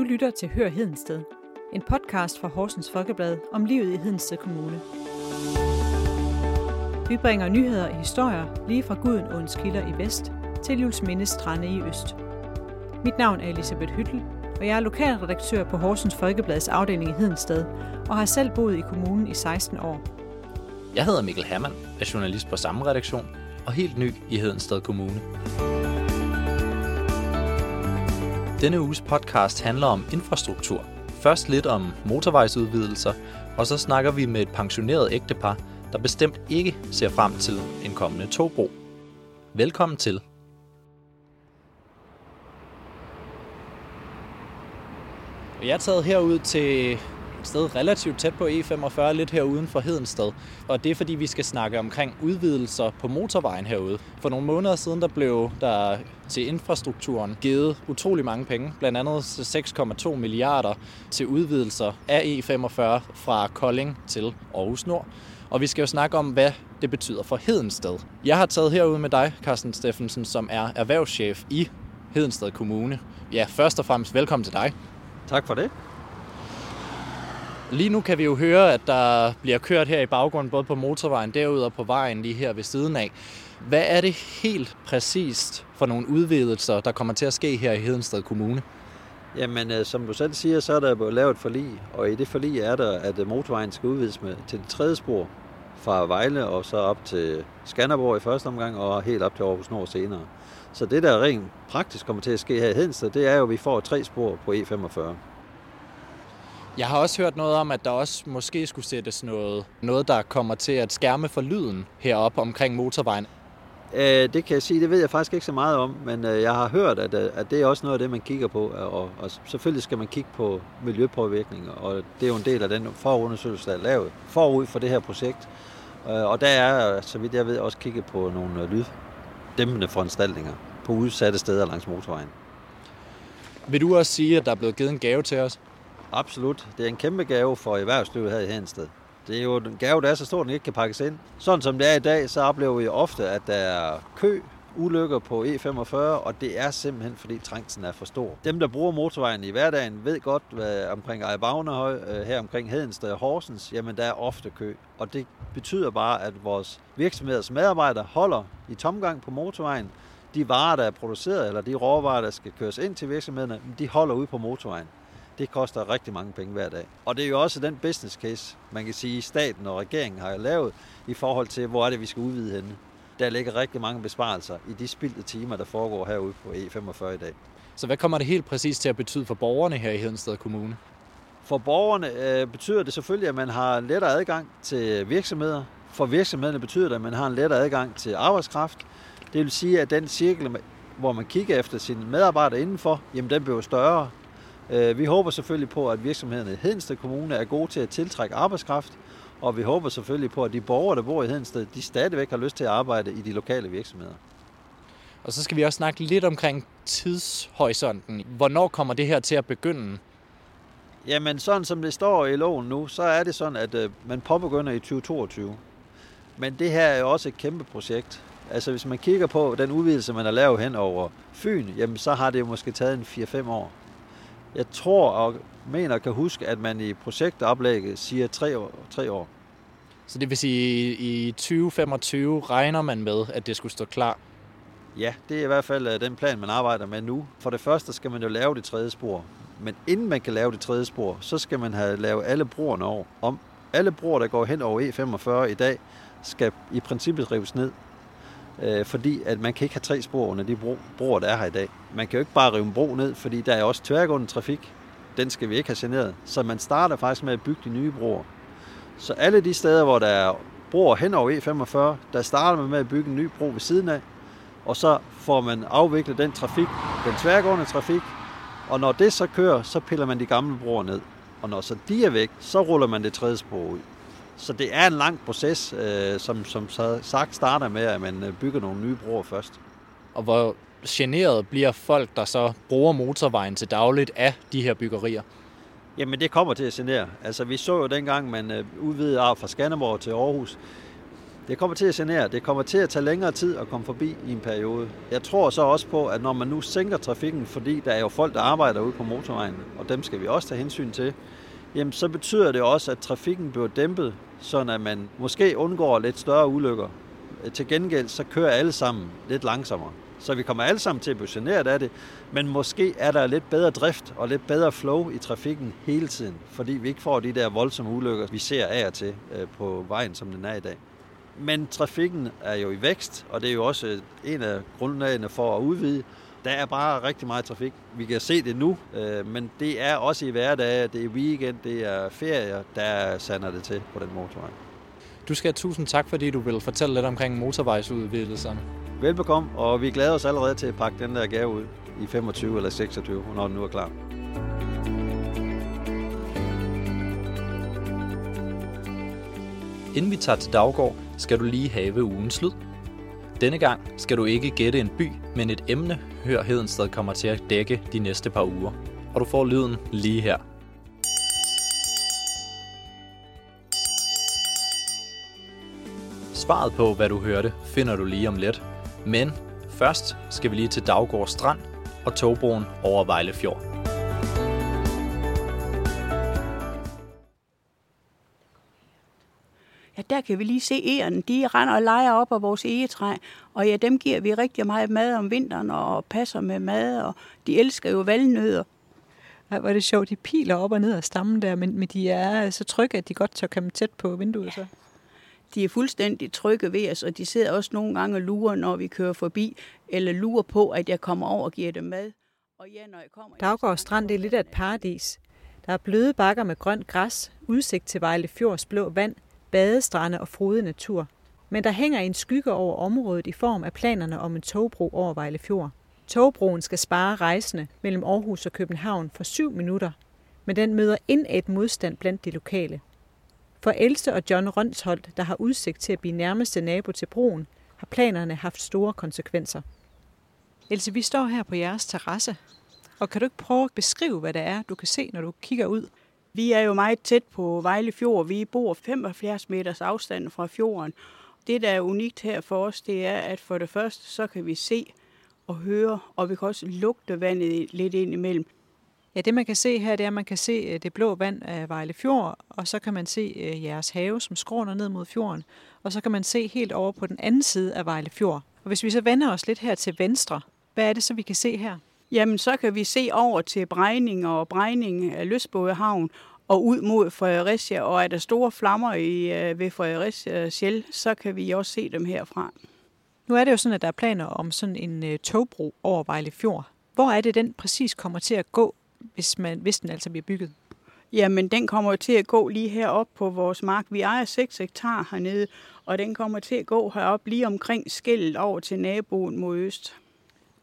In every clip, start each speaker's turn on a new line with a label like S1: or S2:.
S1: Du lytter til Hør Hedensted, en podcast fra Horsens Folkeblad om livet i Hedensted Kommune. Vi bringer nyheder og historier lige fra Gudenåens kilder i vest til Jules strande i øst. Mit navn er Elisabeth Hyttel, og jeg er lokalredaktør på Horsens Folkeblads afdeling i Hedensted og har selv boet i kommunen i 16 år.
S2: Jeg hedder Mikkel Hermann, er journalist på samme redaktion og helt ny i Hedensted Kommune. Denne uges podcast handler om infrastruktur. Først lidt om motorvejsudvidelser, og så snakker vi med et pensioneret ægtepar, der bestemt ikke ser frem til en kommende togbro. Velkommen til. Jeg er taget herud til sted relativt tæt på E45, lidt her uden for Hedensted. Og det er fordi, vi skal snakke omkring udvidelser på motorvejen herude. For nogle måneder siden, der blev der til infrastrukturen givet utrolig mange penge. Blandt andet 6,2 milliarder til udvidelser af E45 fra Kolding til Aarhus Nord. Og vi skal jo snakke om, hvad det betyder for Hedensted. Jeg har taget herude med dig, Carsten Steffensen, som er erhvervschef i Hedensted Kommune. Ja, først og fremmest velkommen til dig.
S3: Tak for det.
S2: Lige nu kan vi jo høre, at der bliver kørt her i baggrunden, både på motorvejen derude og på vejen lige her ved siden af. Hvad er det helt præcist for nogle udvidelser, der kommer til at ske her i Hedensted Kommune?
S3: Jamen, øh, som du selv siger, så er der blevet lavet et forlig, og i det forlig er der, at øh, motorvejen skal udvides med, til det tredje spor fra Vejle og så op til Skanderborg i første omgang og helt op til Aarhus Nord senere. Så det, der rent praktisk kommer til at ske her i Hedensted, det er jo, at vi får tre spor på E45.
S2: Jeg har også hørt noget om, at der også måske skulle sættes noget, noget der kommer til at skærme for lyden heroppe omkring motorvejen.
S3: Øh, det kan jeg sige, det ved jeg faktisk ikke så meget om, men øh, jeg har hørt, at, øh, at det er også noget af det, man kigger på, og, og selvfølgelig skal man kigge på miljøpåvirkninger, og det er jo en del af den forundersøgelse, der er lavet forud for det her projekt. Og der er, så vidt jeg ved, også kigget på nogle lyddæmpende foranstaltninger på udsatte steder langs motorvejen.
S2: Vil du også sige, at der er blevet givet en gave til os?
S3: Absolut. Det er en kæmpe gave for erhvervslivet her i Hensted. Det er jo en gave, der er så stor, at den ikke kan pakkes ind. Sådan som det er i dag, så oplever vi ofte, at der er kø, ulykker på E45, og det er simpelthen, fordi trængslen er for stor. Dem, der bruger motorvejen i hverdagen, ved godt, hvad omkring Ejbagnehøj, øh, her omkring Hedensted og Horsens, jamen der er ofte kø. Og det betyder bare, at vores virksomheders medarbejdere holder i tomgang på motorvejen. De varer, der er produceret, eller de råvarer, der skal køres ind til virksomhederne, de holder ude på motorvejen det koster rigtig mange penge hver dag. Og det er jo også den business case, man kan sige, staten og regeringen har lavet i forhold til, hvor er det, vi skal udvide henne. Der ligger rigtig mange besparelser i de spildte timer, der foregår herude på E45 i dag.
S2: Så hvad kommer det helt præcis til at betyde for borgerne her i Hedensted Kommune?
S3: For borgerne øh, betyder det selvfølgelig, at man har lettere adgang til virksomheder. For virksomhederne betyder det, at man har en lettere adgang til arbejdskraft. Det vil sige, at den cirkel, hvor man kigger efter sine medarbejdere indenfor, jamen den bliver større. Øh, vi håber selvfølgelig på, at virksomhederne i Hedensted Kommune er gode til at tiltrække arbejdskraft, og vi håber selvfølgelig på, at de borgere, der bor i Hedensted, de stadigvæk har lyst til at arbejde i de lokale virksomheder.
S2: Og så skal vi også snakke lidt omkring tidshorisonten. Hvornår kommer det her til at begynde?
S3: Jamen, sådan som det står i loven nu, så er det sådan, at øh, man påbegynder i 2022. Men det her er jo også et kæmpe projekt. Altså, hvis man kigger på den udvidelse, man har lavet hen over Fyn, jamen, så har det jo måske taget en 4-5 år. Jeg tror og mener kan huske, at man i projektoplægget siger tre år. Tre år.
S2: Så det vil sige, at i 2025 regner man med, at det skulle stå klar?
S3: Ja, det er i hvert fald øh, den plan, man arbejder med nu. For det første skal man jo lave det tredje spor. Men inden man kan lave det tredje spor, så skal man have lavet alle broerne over. Om alle broer, der går hen over E45 i dag, skal i princippet rives ned øh, fordi at man kan ikke have tre spor under de bro, broer, der er her i dag. Man kan jo ikke bare rive en bro ned, fordi der er også tværgående trafik. Den skal vi ikke have generet. Så man starter faktisk med at bygge de nye broer. Så alle de steder, hvor der er broer hen over E45, der starter man med at bygge en ny bro ved siden af, og så får man afviklet den trafik, den tværgående trafik, og når det så kører, så piller man de gamle broer ned. Og når så de er væk, så ruller man det tredje spor ud. Så det er en lang proces, øh, som, som sagt starter med, at man øh, bygger nogle nye broer først.
S2: Og hvor generet bliver folk, der så bruger motorvejen til dagligt af de her byggerier?
S3: Jamen det kommer til at genere. Altså vi så jo dengang, man øh, udvidede af fra Skanderborg til Aarhus. Det kommer til at genere. Det kommer til at tage længere tid at komme forbi i en periode. Jeg tror så også på, at når man nu sænker trafikken, fordi der er jo folk, der arbejder ude på motorvejen, og dem skal vi også tage hensyn til, jamen så betyder det også, at trafikken bliver dæmpet, så at man måske undgår lidt større ulykker. Til gengæld så kører alle sammen lidt langsommere. Så vi kommer alle sammen til at blive generet af det, men måske er der lidt bedre drift og lidt bedre flow i trafikken hele tiden, fordi vi ikke får de der voldsomme ulykker, vi ser af og til øh, på vejen, som den er i dag. Men trafikken er jo i vækst, og det er jo også en af grundlagene for at udvide. Der er bare rigtig meget trafik. Vi kan se det nu, øh, men det er også i hverdag, det er weekend, det er ferier, der sander det til på den motorvej.
S2: Du skal have tusind tak, fordi du vil fortælle lidt omkring motorvejsudvidelserne.
S3: Velbekomme, og vi glæder os allerede til at pakke den der gave ud i 25 eller 26, når den nu er klar.
S2: Inden vi tager til Daggård, skal du lige have ugens slud. Denne gang skal du ikke gætte en by, men et emne, Hør Hedensted kommer til at dække de næste par uger. Og du får lyden lige her. Svaret på, hvad du hørte, finder du lige om lidt. Men først skal vi lige til Daggård Strand og togbroen over Vejle Fjord.
S4: Ja, der kan vi lige se egerne. De render og leger op af vores egetræ. Og ja, dem giver vi rigtig meget mad om vinteren og passer med mad. Og de elsker jo valnødder.
S1: Ej, hvor er det sjovt. De piler op og ned af stammen der, men, men de er så trygge, at de godt tør komme tæt på vinduet. Så.
S4: De er fuldstændig trygge ved os, og de sidder også nogle gange og lurer, når vi kører forbi, eller lurer på, at jeg kommer over og giver dem mad. Og ja, når jeg kommer...
S1: Daggård Strand det er lidt af et paradis. Der er bløde bakker med grønt græs, udsigt til Vejle Fjords blå vand, badestrande og frodig natur. Men der hænger en skygge over området i form af planerne om en togbro over Vejle Fjord. Togbroen skal spare rejsende mellem Aarhus og København for syv minutter, men den møder et modstand blandt de lokale. For Else og John Rønsholdt, der har udsigt til at blive nærmeste nabo til broen, har planerne haft store konsekvenser. Else, vi står her på jeres terrasse, og kan du ikke prøve at beskrive, hvad det er, du kan se, når du kigger ud?
S4: Vi er jo meget tæt på Vejle Fjord. Vi bor 75 meters afstand fra fjorden. Det, der er unikt her for os, det er, at for det første, så kan vi se og høre, og vi kan også lugte vandet lidt ind imellem.
S1: Ja, det man kan se her, det er, at man kan se øh, det blå vand af Vejle Fjord, og så kan man se øh, jeres have, som skråner ned mod fjorden, og så kan man se helt over på den anden side af Vejle Fjord. Og hvis vi så vender os lidt her til venstre, hvad er det så, vi kan se her?
S4: Jamen, så kan vi se over til Brejning og Brejning af Løsbådehavn og ud mod Fredericia, og er der store flammer i, øh, ved Fredericia Sjæl, så kan vi også se dem herfra.
S1: Nu er det jo sådan, at der er planer om sådan en togbro over Vejle Fjord. Hvor er det, den præcis kommer til at gå hvis, man, hvis den altså bliver bygget?
S4: Jamen, den kommer til at gå lige herop på vores mark. Vi ejer 6 hektar hernede, og den kommer til at gå herop lige omkring skældet over til naboen mod øst.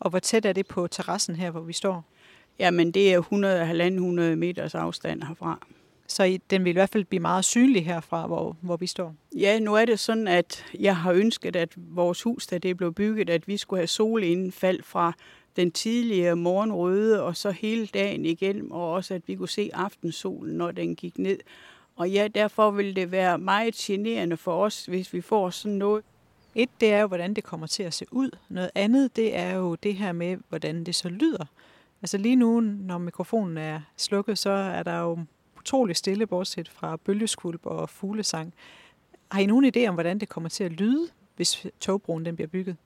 S1: Og hvor tæt er det på terrassen her, hvor vi står?
S4: Jamen, det er 100-100 meters afstand herfra.
S1: Så den vil i hvert fald blive meget synlig herfra, hvor, hvor vi står?
S4: Ja, nu er det sådan, at jeg har ønsket, at vores hus, da det blev bygget, at vi skulle have solindfald fra den tidlige morgenrøde, og så hele dagen igennem, og også at vi kunne se aftensolen, når den gik ned. Og ja, derfor vil det være meget generende for os, hvis vi får sådan noget.
S1: Et, det er jo, hvordan det kommer til at se ud. Noget andet, det er jo det her med, hvordan det så lyder. Altså lige nu, når mikrofonen er slukket, så er der jo utrolig stille, bortset fra bølgeskulp og fuglesang. Har I nogen idé om, hvordan det kommer til at lyde, hvis togbroen den bliver bygget?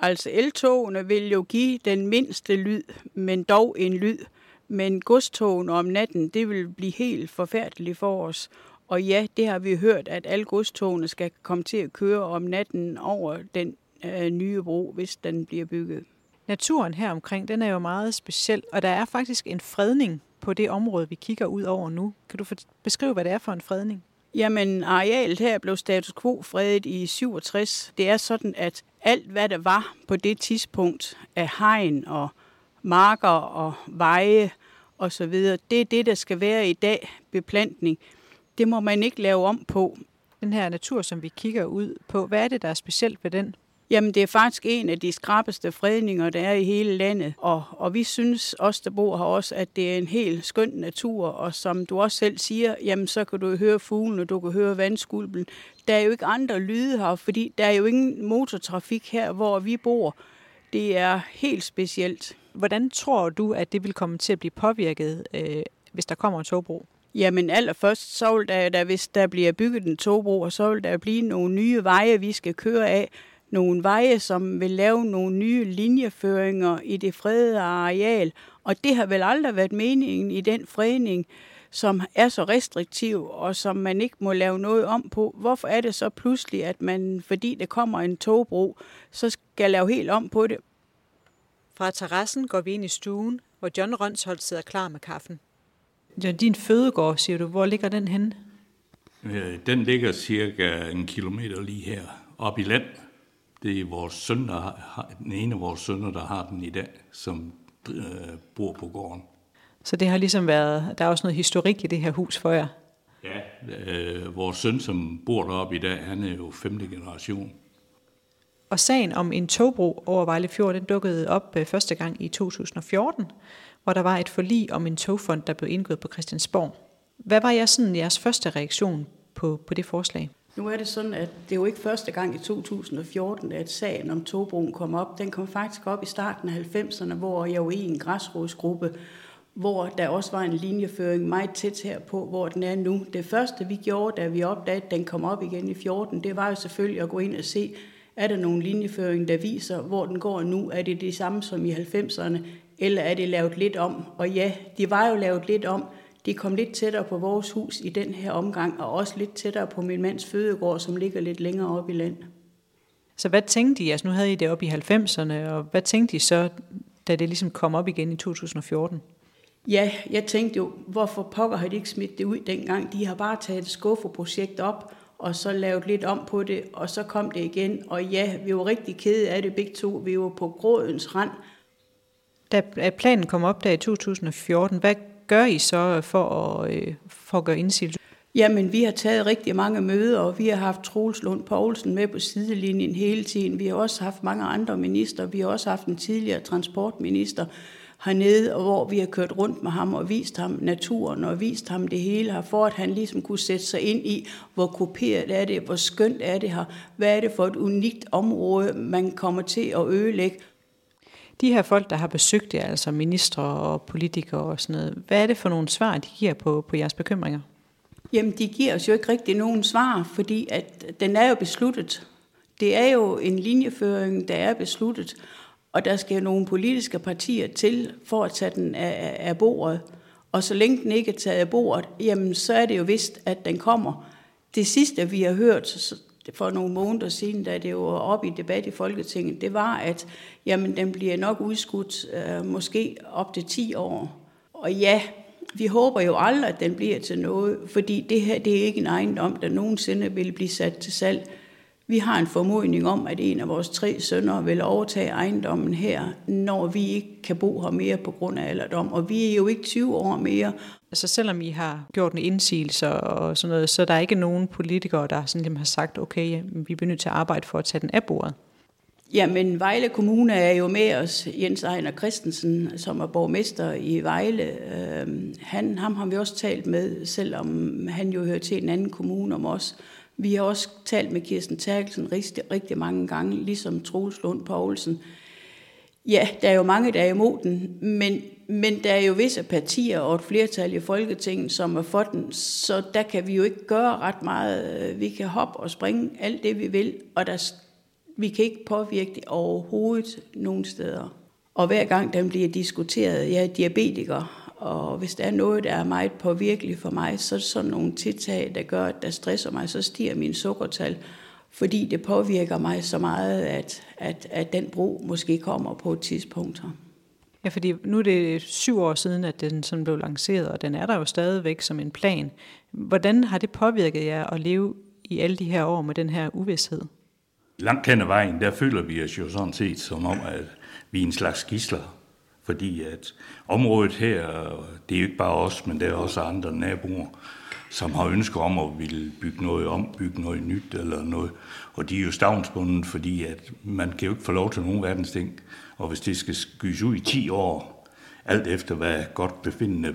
S4: Altså eltogene vil jo give den mindste lyd, men dog en lyd. Men godstogene om natten, det vil blive helt forfærdeligt for os. Og ja, det har vi hørt, at alle godstogene skal komme til at køre om natten over den øh, nye bro, hvis den bliver bygget.
S1: Naturen her omkring, den er jo meget speciel, og der er faktisk en fredning på det område, vi kigger ud over nu. Kan du beskrive, hvad det er for en fredning?
S4: Jamen, arealet her blev status quo fredet i 67. Det er sådan, at alt, hvad der var på det tidspunkt af hegn og marker og veje og så videre, det er det, der skal være i dag, beplantning. Det må man ikke lave om på.
S1: Den her natur, som vi kigger ud på, hvad er det, der er specielt ved den?
S4: Jamen, det er faktisk en af de skrappeste fredninger, der er i hele landet. Og, og vi synes også, der bor her også, at det er en helt skøn natur. Og som du også selv siger, jamen, så kan du høre fuglene, du kan høre vandskulpen. Der er jo ikke andre lyde her, fordi der er jo ingen motortrafik her, hvor vi bor. Det er helt specielt.
S1: Hvordan tror du, at det vil komme til at blive påvirket, øh, hvis der kommer en togbro?
S4: Jamen allerførst, så vil der, der, hvis der bliver bygget en togbro, så vil der blive nogle nye veje, vi skal køre af. Nogle veje, som vil lave nogle nye linjeføringer i det fredede areal. Og det har vel aldrig været meningen i den fredning, som er så restriktiv, og som man ikke må lave noget om på. Hvorfor er det så pludselig, at man, fordi der kommer en togbro, så skal lave helt om på det?
S1: Fra terrassen går vi ind i stuen, hvor John Rønsholt sidder klar med kaffen. John, din fødegård, siger du, hvor ligger den henne?
S5: Øh, den ligger cirka en kilometer lige her, op i land. Det er vores søn, der har, den ene af vores sønner, der har den i dag, som øh, bor på gården.
S1: Så det har ligesom været, der er også noget historik i det her hus for jer?
S5: Ja, øh, vores søn, som bor deroppe i dag, han er jo femte generation.
S1: Og sagen om en togbro over Vejle Fjord, den dukkede op øh, første gang i 2014, hvor der var et forlig om en togfond, der blev indgået på Christiansborg. Hvad var jeres, sådan, jeres første reaktion på, på det forslag?
S4: Nu er det sådan, at det er jo ikke første gang i 2014, at sagen om togbroen kom op. Den kom faktisk op i starten af 90'erne, hvor jeg var i en græsrodsgruppe, hvor der også var en linjeføring meget tæt her på, hvor den er nu. Det første, vi gjorde, da vi opdagede, at den kom op igen i 14, det var jo selvfølgelig at gå ind og se, er der nogle linjeføring, der viser, hvor den går nu? Er det det samme som i 90'erne, eller er det lavet lidt om? Og ja, de var jo lavet lidt om. De kom lidt tættere på vores hus i den her omgang, og også lidt tættere på min mands fødegård, som ligger lidt længere op i land.
S1: Så hvad tænkte I? Altså nu havde I det op i 90'erne, og hvad tænkte I så, da det ligesom kom op igen i 2014?
S4: Ja, jeg tænkte jo, hvorfor pokker har de ikke smidt det ud dengang? De har bare taget et skuffeprojekt op, og så lavet lidt om på det, og så kom det igen. Og ja, vi var rigtig kede af det begge to. Vi var på grådens rand.
S1: Da planen kom op der i 2014, hvad gør I så for at, øh, for at gøre indsigelse?
S4: Jamen, vi har taget rigtig mange møder, og vi har haft Troels Lund Poulsen med på sidelinjen hele tiden. Vi har også haft mange andre minister. Vi har også haft en tidligere transportminister, hernede, og hvor vi har kørt rundt med ham og vist ham naturen og vist ham det hele her, for at han ligesom kunne sætte sig ind i, hvor kopieret er det, hvor skønt er det her, hvad er det for et unikt område, man kommer til at ødelægge.
S1: De her folk, der har besøgt jer, altså ministre og politikere og sådan noget, hvad er det for nogle svar, de giver på, på jeres bekymringer?
S4: Jamen, de giver os jo ikke rigtig nogen svar, fordi at den er jo besluttet. Det er jo en linjeføring, der er besluttet, og der skal nogle politiske partier til for at tage den af, af bordet. Og så længe den ikke er taget af bordet, jamen så er det jo vist, at den kommer. Det sidste, vi har hørt for nogle måneder siden, da det var op i debat i Folketinget, det var, at jamen, den bliver nok udskudt øh, måske op til 10 år. Og ja, vi håber jo aldrig, at den bliver til noget, fordi det her det er ikke en ejendom, der nogensinde vil blive sat til salg. Vi har en formodning om, at en af vores tre sønner vil overtage ejendommen her, når vi ikke kan bo her mere på grund af alderdom. Og vi er jo ikke 20 år mere.
S1: Altså selvom I har gjort en indsigelse og sådan noget, så der er ikke nogen politikere, der sådan har sagt, okay, vi er nødt til at arbejde for at tage den af bordet?
S4: Jamen, Vejle Kommune er jo med os, Jens Ejner Christensen, som er borgmester i Vejle. Øhm, han, ham har vi også talt med, selvom han jo hører til en anden kommune om os. Vi har også talt med Kirsten Terkelsen rigtig, rigtig mange gange, ligesom Troels Lund Poulsen. Ja, der er jo mange, der er imod den, men, men der er jo visse partier og et flertal i Folketinget, som er for den, så der kan vi jo ikke gøre ret meget. Vi kan hoppe og springe alt det, vi vil, og der, vi kan ikke påvirke det overhovedet nogen steder. Og hver gang den bliver diskuteret, ja, diabetikere diabetiker, og hvis der er noget, der er meget påvirkeligt for mig, så er det sådan nogle tiltag, der gør, at der stresser mig, så stiger min sukkertal, fordi det påvirker mig så meget, at, at, at den bro måske kommer på et tidspunkt.
S1: Ja, fordi nu er det syv år siden, at den sådan blev lanceret, og den er der jo stadigvæk som en plan. Hvordan har det påvirket jer at leve i alle de her år med den her uvidshed?
S5: Langt hen ad vejen, der føler vi os jo sådan set som om, at vi er en slags gisler fordi at området her, det er jo ikke bare os, men det er også andre naboer, som har ønsker om at ville bygge noget om, bygge noget nyt eller noget. Og de er jo stavnsbundet, fordi at man kan jo ikke få lov til nogen verdens ting. Og hvis det skal skydes ud i 10 år, alt efter hvad godt befindende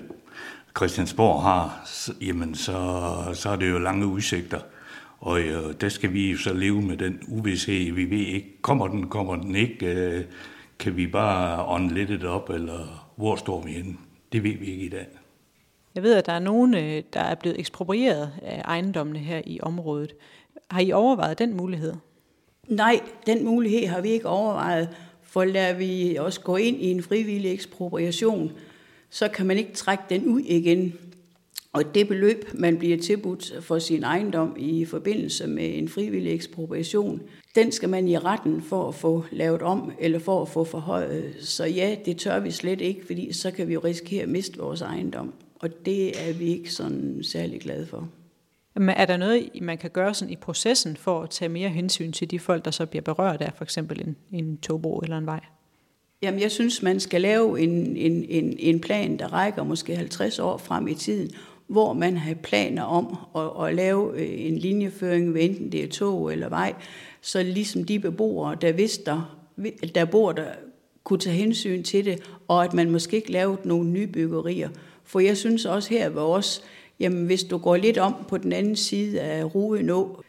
S5: Christiansborg har, jamen så, så er det jo lange udsigter. Og øh, der skal vi jo så leve med den uvidshed. Vi ved ikke, kommer den, kommer den ikke? Øh, kan vi bare ånde lidt op, eller hvor står vi henne? Det ved vi ikke i dag.
S1: Jeg ved, at der er nogen, øh, der er blevet eksproprieret af ejendommene her i området. Har I overvejet den mulighed?
S4: Nej, den mulighed har vi ikke overvejet, for lader vi også gå ind i en frivillig ekspropriation, så kan man ikke trække den ud igen. Og det beløb, man bliver tilbudt for sin ejendom i forbindelse med en frivillig ekspropriation, den skal man i retten for at få lavet om eller for at få forhøjet. Så ja, det tør vi slet ikke, fordi så kan vi jo risikere at miste vores ejendom. Og det er vi ikke sådan særlig glade for.
S1: Men er der noget, man kan gøre sådan i processen for at tage mere hensyn til de folk, der så bliver berørt af for eksempel en, en togbro eller en vej?
S4: Jamen, jeg synes, man skal lave en, en, en, en plan, der rækker måske 50 år frem i tiden, hvor man har planer om at, at lave øh, en linjeføring, enten det er tog eller vej, så ligesom de beboere, der vidste der, der bor der, kunne tage hensyn til det, og at man måske ikke lavede nogle nye byggerier. For jeg synes også her ved os, jamen hvis du går lidt om på den anden side af Ruenå,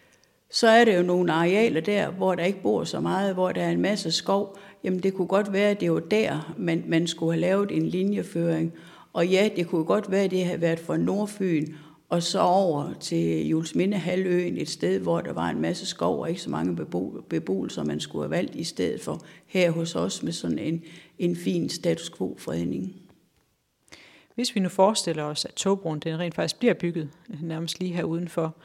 S4: så er der jo nogle arealer der, hvor der ikke bor så meget, hvor der er en masse skov. Jamen det kunne godt være, at det var der, man, man skulle have lavet en linjeføring. Og ja, det kunne godt være, at det havde været fra Nordfyn, og så over til Julesminde halvøen, et sted, hvor der var en masse skov og ikke så mange beboelser, man skulle have valgt i stedet for her hos os med sådan en, en fin status quo-fredning.
S1: Hvis vi nu forestiller os, at togbroen den rent faktisk bliver bygget nærmest lige her udenfor,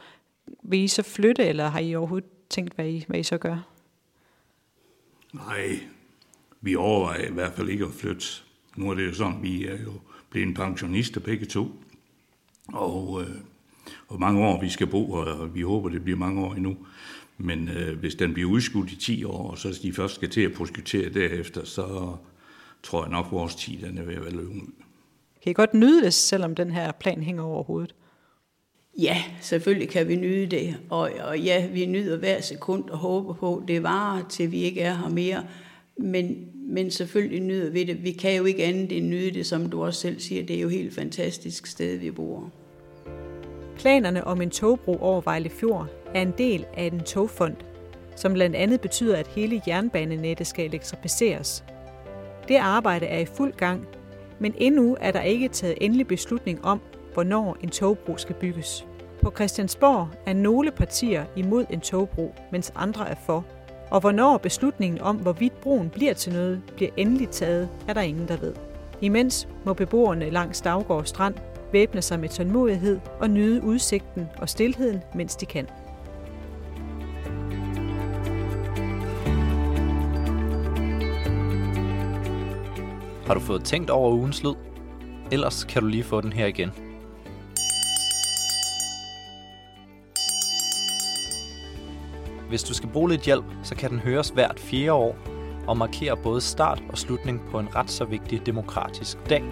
S1: vil I så flytte, eller har I overhovedet tænkt, hvad I, hvad I så gør?
S5: Nej, vi overvejer i hvert fald ikke at flytte. Nu er det jo sådan, vi er jo blevet pensionister begge to. Og øh, hvor mange år vi skal bo, og vi håber, det bliver mange år endnu. Men øh, hvis den bliver udskudt i 10 år, og så de først skal til at projektere derefter, så tror jeg nok, at vores tid den er ved at være løbet ud.
S1: Kan I godt nyde det, selvom den her plan hænger over hovedet?
S4: Ja, selvfølgelig kan vi nyde det. Og, og ja, vi nyder hver sekund og håber på, at det varer, til vi ikke er her mere. Men, men selvfølgelig nyder vi det. Vi kan jo ikke andet end nyde det, som du også selv siger. Det er jo et helt fantastisk sted, vi bor.
S1: Planerne om en togbro over Vejle Fjord er en del af en togfond, som blandt andet betyder, at hele jernbanenettet skal elektrificeres. Det arbejde er i fuld gang, men endnu er der ikke taget endelig beslutning om, hvornår en togbro skal bygges. På Christiansborg er nogle partier imod en togbro, mens andre er for. Og hvornår beslutningen om, hvorvidt broen bliver til noget, bliver endelig taget, er der ingen, der ved. Imens må beboerne langs Daggård Strand væbne sig med tålmodighed og nyde udsigten og stilheden, mens de kan.
S2: Har du fået tænkt over ugens lyd? Ellers kan du lige få den her igen. Hvis du skal bruge lidt hjælp, så kan den høres hvert fjerde år og markere både start og slutning på en ret så vigtig demokratisk dag.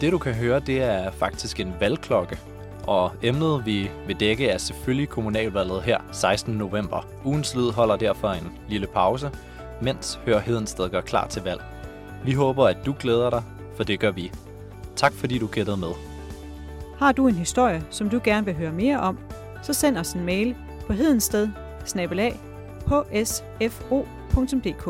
S2: Det du kan høre, det er faktisk en valgklokke, og emnet vi vil dække er selvfølgelig kommunalvalget her 16. november. Ugens lyd holder derfor en lille pause, mens Hør Hedensted gør klar til valg. Vi håber, at du glæder dig, for det gør vi. Tak fordi du gættede med.
S1: Har du en historie, som du gerne vil høre mere om, så send os en mail på hedensted hsfo.dk.